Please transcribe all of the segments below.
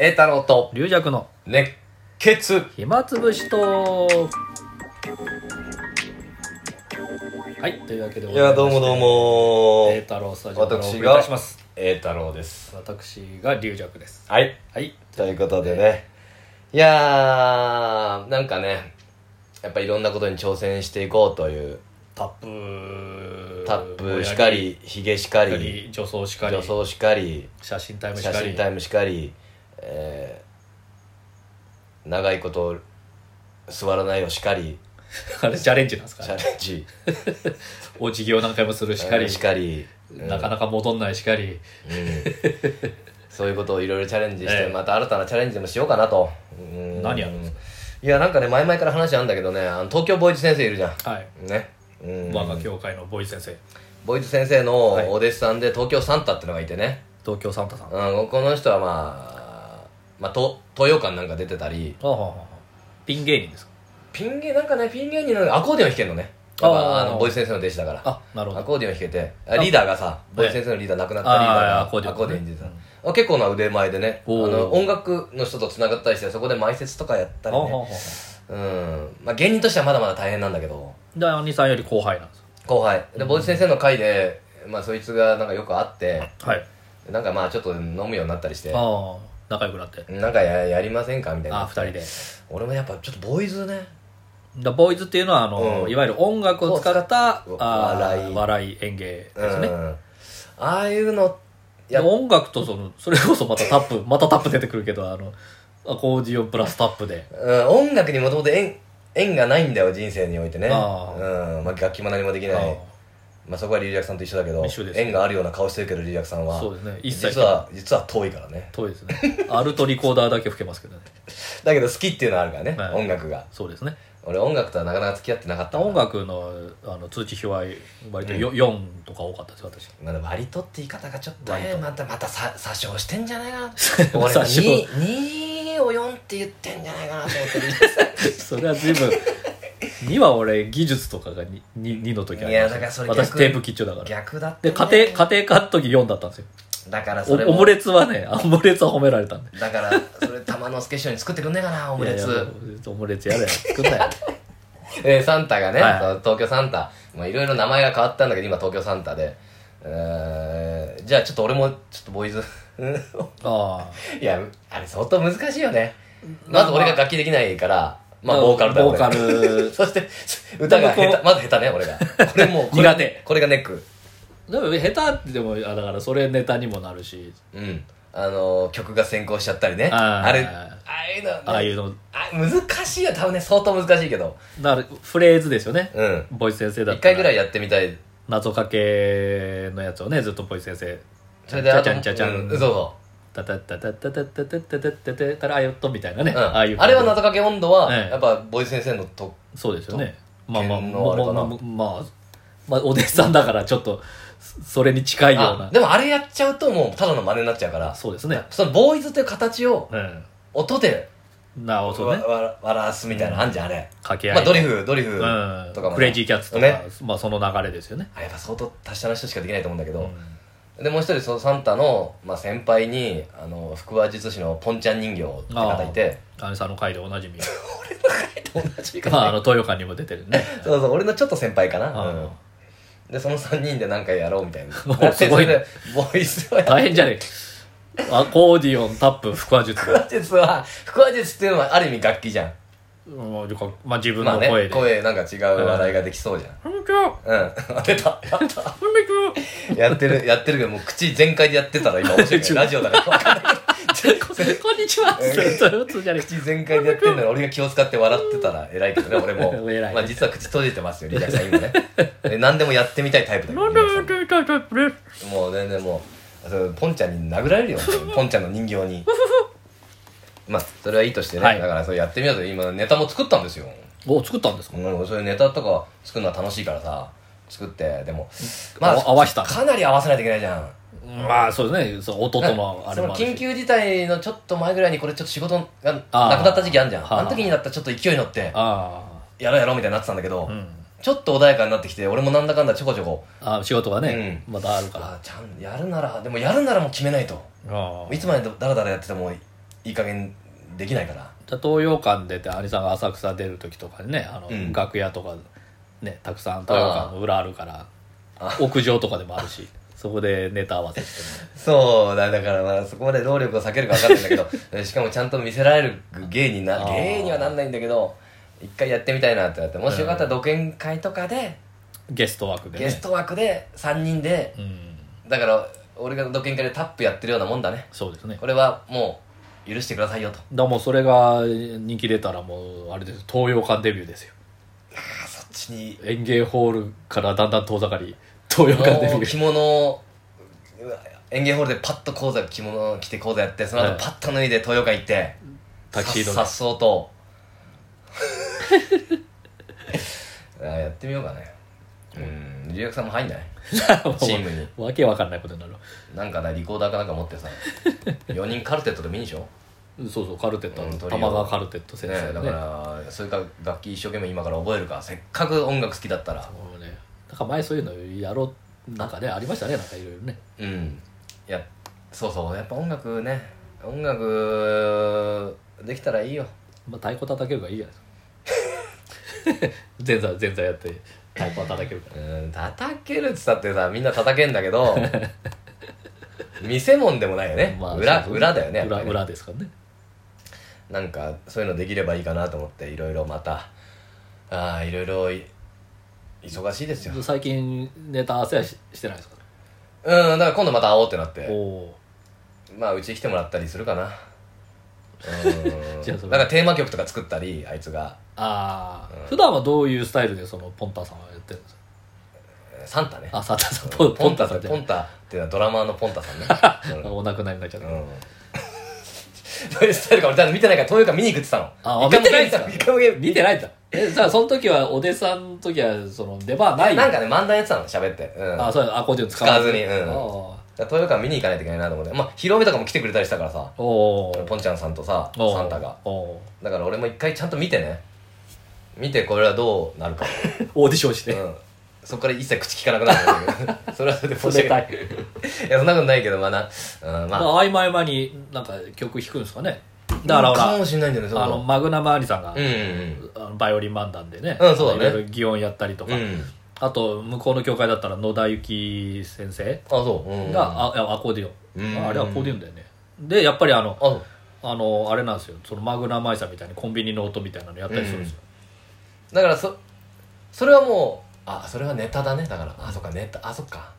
栄太郎と龍弱の熱血。暇つぶしとはいというわけでごいまして。やどうもどうも。栄太郎スタジオからお送りい私がたします。栄太郎です。私が龍弱です。はい。はい。ということでね。いやーなんかねやっぱいろんなことに挑戦していこうというタップタップしかりひげしかりり女装しかり女装しかり写真タイムし写かり真タイムしかり、えー長いこと座らないよしかりあれチャレンジなんですか？チャレンジ。お辞儀を何回もするしかりしかり、うん。なかなか戻んないしかりうん。そういうことをいろいろチャレンジして、ええ。また新たなチャレンジでもしようかなと、うん。何やるんですか？いやなんかね前々から話あるんだけどねあの東京ボーイズ先生いるじゃん。はい。ね、うん、我が教会のボーイ先生。ボーイズ先生のはい。お弟子さんで東京サンタってのがいてね、東京サンタさん。うん、この人はまあまあと東洋館なんか出てたり。ピン芸人ですか？ピン芸なんかねピン芸人のアコーディオン弾けんのね。あー。あのボーイズ先生の弟子だから。あなるほど。アコーディオン弾けて。あリーダーがさボーイズ先生のリーダー亡くなったリーダーがアコーディオン弾いてた、結構な腕前でねあの音楽の人とつながったりしてそこで埋設とかやったりね。うん。まあ芸人としてはまだまだ大変なんだけどで兄さんより後輩なんです。後輩。でボーイズ先生の会でまあそいつがなんかよく会ってはい。なんかまあちょっと飲むようになったりしてああ仲良くなって。なんかややりませんかみたいな。あ二人で。俺もやっぱちょっとボーイズね。だボーイズっていうのはあの、うん。いわゆる音楽を使ったそうあー笑い。笑い演芸ですね、うん。ああいうのやで音楽とそのそれこそまたタップまたタップ出てくるけどあのアコーディオンプラスタップで。うん、音楽にもともと縁縁がないんだよ人生においてね。あうん。まあ、楽器も何もできない。あまあ、そこはリリアクさんと一緒だけど一緒です縁があるような顔してるけどリリアクさんはそうですね。一切。実は実は遠いからね。遠いですね。アルトリコーダーだけ吹けますけどね。だけど好きっていうのはあるからね、はい。音楽が。そうですね。俺音楽とはなかなか付き合ってなかった音楽のあの通知表は割とよ、4とか多かったです私。まだ割とって言い方がちょっとねまたまたさ詐称してんじゃないかな。詐俺称 2, 2を4って言ってんじゃないかなと思ってる それは随分2は俺技術とかが 2, 2, の時ありま私テープ吉兆だから。逆だって、でね、家庭家庭科の時4だったんですよ。だからそれオムレツはねオムレツは褒められたんで。だからそれ玉之助師匠に作ってくんねえかなオムレツ。いやいやオムレツやれよ。作んなよ。えーサンタがね、はい。東京サンタ。まあいろいろ名前が変わったんだけど今東京サンタで。えーじゃあちょっと俺もちょっとボーイズ。あ。いやあれ相当難しいよねまず俺が楽器できないからまあまあボーカルだよボーカル。俺 そして歌が下手まず下手ね俺が。これも 苦手。これがネック。あでも下手ってでもあだからそれネタにもなるし。うん。あの曲が先行しちゃったりね。あれああいうのね。ああいうの。あ難しいよ。多分ね相当難しいけど。だからフレーズですよね。うん。ボイス先生だった一回ぐらいやってみたい。謎かけのやつをねずっとボイス先生。それちゃちゃんちゃちゃん。うんそうそタタタタタタタタタタタタタラヨットみたいなね、う、ん、ああいうあれは謎かけ温度は、ええやっぱボイス先生のとそうですよねまあまああまあまあまあまあお弟子さんだからちょっとそれに近いようなでもあれやっちゃうともうただの真似になっちゃうからそうですねそのボーイズという形をうん音でなおそうねわわ笑わすみたいなあんじゃんあれ、掛け合いまあドリフドリフとかも、クレイジーキャッツとか、ねまあその流れですよねあやっぱ相当達者な人しかできないと思うんだけど、うんでもう一人そのサンタの、まあ、先輩にあの腹話術師のポンちゃん人形って方いて。姉さんの回でおなじみ。同じか。まああの東洋館にも出てるね。そうそう俺のちょっと先輩かな、ああ。うん。でその3人で何かやろうみたいな。すごいね。ボイスは大変じゃねえ。かアコーディオンタップ腹話術。腹話術は腹話術っていうのはある意味楽器じゃん。うんまあ自分まあねの声で、声なんか違う笑いができそうじゃんこんうん。出た。やった。やってるやってるけどもう口全開でやってたら今面白い けどラジオだから。分かんないけどこん。にちは普通じゃね口全開でやってんのに俺が気を使って笑ってたら偉いけどね俺も。偉いまあ実は口閉じてますよリラさん今ね。で何でもやってみたいタイプだけどなんでリラさん。やってみたいタイプですもう全然もうそれポンちゃんに殴られるよ ポンちゃんの人形に。まあそれはいいとしてね、はい。だからそれやってみようと。今ネタも作ったんですよ、お作ったんですか？うん、そういうネタとか作るのは楽しいからさ作ってでもあ合わした。かなり合わせないといけないじゃん。まあそうですね。そう音とのあれも緊急事態のちょっと前ぐらいにこれちょっと仕事がなくなった時期あるじゃん。はあ。あの時になったらちょっと勢いに乗ってあやろうやろうみたいになってたんだけど、あうん。ちょっと穏やかになってきて俺もなんだかんだちょこちょこ。あ仕事がね、まだあるから。あちゃんやるならでもやるならもう決めないと。いつまでだらだらやっててもいい加減できないから東洋館出て兄さんが浅草出る時とかにねあの、うん。楽屋とかねたくさん東洋館の裏あるからあ屋上とかでもあるしそこでネタ合わせしてねそうだだからまあそこまで労力を避けるか分かんないんだけど しかもちゃんと見せられる芸にな芸にはなんないんだけど一回やってみたいなってなってもしよかったら独演会とかでゲスト枠でね。ゲスト枠で3人でうん。だから俺が独演会でタップやってるようなもんだね。そうですね。これはもう許してくださいよと。だもうそれが人気出たらもうあれです。東洋館デビューですよ。あそっちに。演芸ホールからだんだん遠ざかり東洋館デビュー。着物をうわ演芸ホールでパッと講座着物を着て講座やってその後はい。パッと脱いで東洋館行ってタキシーさっそうと。あやってみようかね。うん留学さんも入んない？チームに。わけわかんないことになる。なんかなリコーダーかなんか持ってさ4人カルテットでもいいんでしょ？そうそうカルテット、うん玉川カルテット先生。ねねだからそれか楽器一生懸命今から覚えるかせっかく音楽好きだったら。そうね。だから前そういうのやろうなんかねありましたねなんかいろいろね。うん。いやそうそう。やっぱ音楽ね音楽できたらいいよ。まあ太鼓叩けるからいいじゃないですか前座前座やって太鼓は叩けるから。うん叩けるっつったってさみんな叩けんだけど見せ物でもないよね、まあ裏裏だよねやっぱ裏裏ですからね。なんかそういうのできればいいかなと思っていろいろまたああいろいろい忙しいですよ。最近ネタ合わせはししてないですか？うんだから今度また会おうってなって。まあうち来てもらったりするかな。うんじゃあそれだからテーマ曲とか作ったりあいつが。ああ、うん。普段はどういうスタイルでそのポンタさんはやってるんですかサンタね。あサンタさん。ポポンンポンタさんじゃポンタっていうのはドラマーのポンタさんね。うん。お亡くなりになっちゃった、うん。どういうスタイルか俺多分見てないから東洋館見に行くって言ってたの。あ見てないんだ。一回もゲーム見てないんだ。えじゃあその時はお弟子さんの時はその出番ないなんかね漫談やってたの喋って、うん、あそうアコーディオン使使わずにうん東洋館見に行かないといけないなと思って。まあ披露目とかも来てくれたりしたからさ。ポンちゃんさんとさサンタが。だから俺も一回ちゃんと見てね。見てこれはどうなるか、オーディションして、うん、そこから一切口聞かなくなるんだけど。それはそれで申し訳ない。い。いやそんなことないけどまあな、うん、まあ。合間合間になんか曲弾くんですかね。だからほからもしれないんあのマグナムアリさんが、うんうん。あのバイオリン漫談でね、うんそうだね。いろいろ擬音やったりとか、うんあと向こうの教会だったら野田由紀先生あそう、うん、が、あいやアコーディオン、うん。あれはアコーディオンだよね。でやっぱりあのああのあれなんですよ。そのマグナムアリさんみたいにコンビニの音みたいなのやったりするんですよ、だからそそれはもうあそれはネタだね。だからあそっかネタあそっか。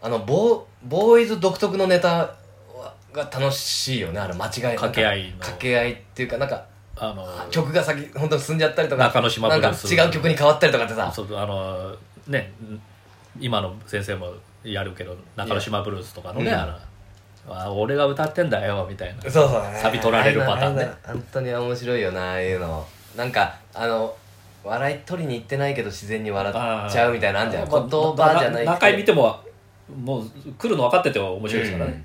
あのボーボーイズ独特のネタはが楽しいよね。あれ間違い掛け合い掛け合いっていうかなんかあの曲が先本当に進んじゃったりとか中之島なんか違う曲に変わったりとかってさ。そうあのね今の先生もやるけど中之島ブルースとかのね、いや。あ俺が歌ってんだよみたいな。そうそうサビ取られるパターンね。本当に面白いよなああいうの。なんかあの笑い取りに行ってないけど自然に笑っちゃうみたいなんじゃん。言まあ葉じゃない何回見てももう来るの分かってて面白いですからね、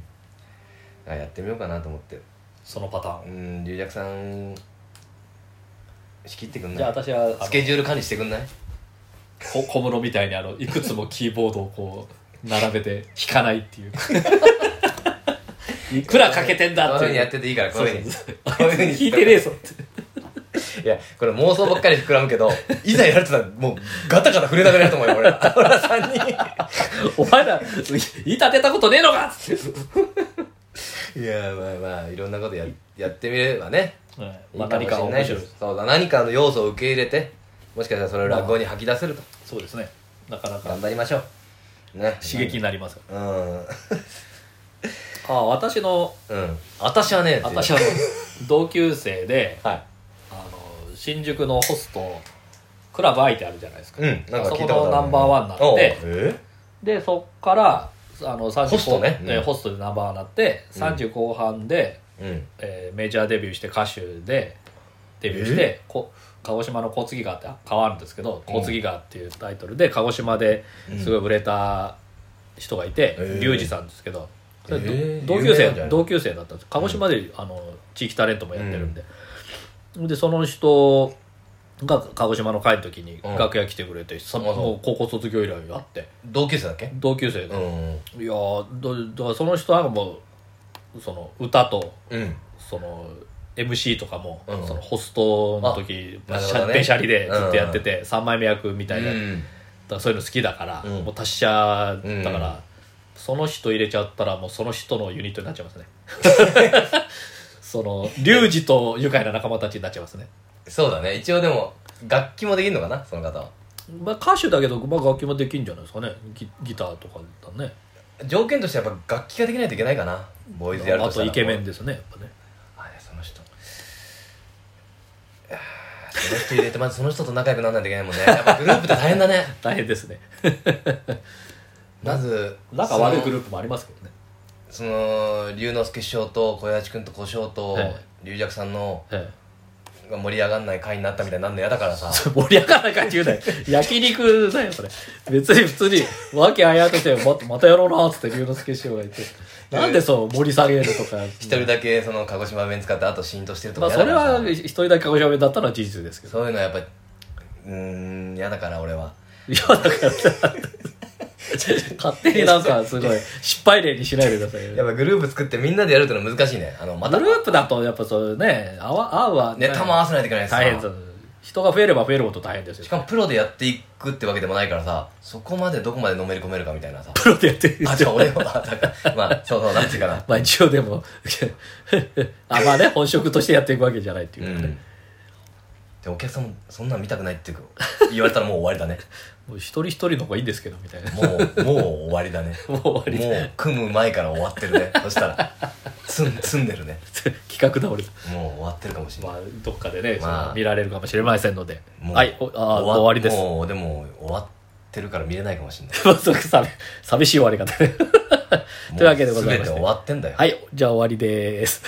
うん。あやってみようかなと思って。そのパターン。うん龍尺さん仕切ってくんじゃあない私はあのスケジュール管理してくんない？こ小室みたいにあのいくつもキーボードをこう並べて弾かないっていう。いくらかけてんだっていう。こういうふうにやってていいからこういうふうに。そうこういうふうに。弾いてねえぞって。いやこれ妄想ばっかり膨らむけどいざやるとたらもうガタガタ震えながらやると思うよ俺ら俺ら3人。お前ら言い立てたことねえのかっつって、いやまあまあいろんなことややってみればね。はい。いまあ、いかもしれ何か面白いです。そうだ。何かの要素を受け入れてもしかしたらそれを落語に吐き出せると。そうですね。なかなか。頑張りましょう。ね。刺激になります。ようん。ああ私のうん。私はね私は同級生ではい。あの新宿のホストクラブ相手あるじゃないですか、うん。なんかそこのナンバーワンになってでそっからあの30ホストね。えーうん。ホストでナンバーなってうん。30後半で、うん。えーメジャーデビューして歌手でデビューして、こ鹿児島の小杉川って川あるんですけどうん。小杉川っていうタイトルで鹿児島ですごい売れた人がいてうんリュウジさんですけど、それどへー？同級生有名なんじゃない同級生だったんです。鹿児島で、あの地域タレントもやってるんで、でその人が鹿児島の会の時にうん。楽屋来てくれて、そうもう高校卒業以来あって。同級生だっけ？同級生で、うん。いやーだだからその人はもうその歌とうん。その MC とかも、うん。そのホストの時あなるほどね。べしゃりでずっとやってて、3枚目役みたいな、だうん。からそういうの好きだから、うん。もう達者だから、うん。その人入れちゃったらもうその人のユニットになっちゃいますね。そのリュウジと愉快な仲間たちになっちゃいますねそうだね。一応でも楽器もできるのかな？その方は。まあ、歌手だけど、まあ、楽器もできるんじゃないですかね。ギギターとかだね。条件としてやっぱ楽器ができないといけないかな。ボーイズやるとあとイケメンですねやっぱね。その人。その人入れてまずその人と仲良くならないといけないもんね。やっぱグループって大変だね。大変ですね。まず仲悪いグループもありますけどね。その龍之介師匠と小林君と小翔とえ龍尺さんのえが盛り上がんない会になったみたいになるの嫌だからさ。え 盛り上がらない感じ言うなよ。焼肉だよそれ。別に普通に和気あいあいとしてままたやろうなっつって龍之介師匠が言って。なんでそう盛り下げるとか。一人だけその鹿児島弁使ってあとシーンとしてるとかまあそれは一人だけ鹿児島弁だったのは事実ですけど。そういうのはやっぱうーん嫌だから俺は。いやだからさ 勝手になんかすごい 失敗例にしないでくださいよやっぱグループ作ってみんなでやるってのは難しいね。あのまたグループだとやっぱそうね合わ合うはねネタも合わせないといけないしさ大変です。人が増えれば増えるほど大変ですよ。しかもプロでやっていくってわけでもないからさそこまでどこまでのめり込めるかみたいなさ。プロでやってるあじゃあ俺はだからまあそうそうなんていうかな。まあ一応でもあまあね本職としてやっていくわけじゃないっていううかね、ん。でお客さんもそんなん見たくないっていうか言われたらもう終わりだねもう一人一人の方がいいんですけどみたいな。もうもう終わりだね。もう終わりもう組む前から終わってるね。そしたら。つん積んでるね。企画倒れもう終わってるかもしれない、まあどっかでね、まあ。見られるかもしれませんので。はいおあー終わりです。もうでも終わってるから見れないかもしれない。寂寂しい終わり方ね。というわけでございまして終わってんだよ。はいじゃあ終わりです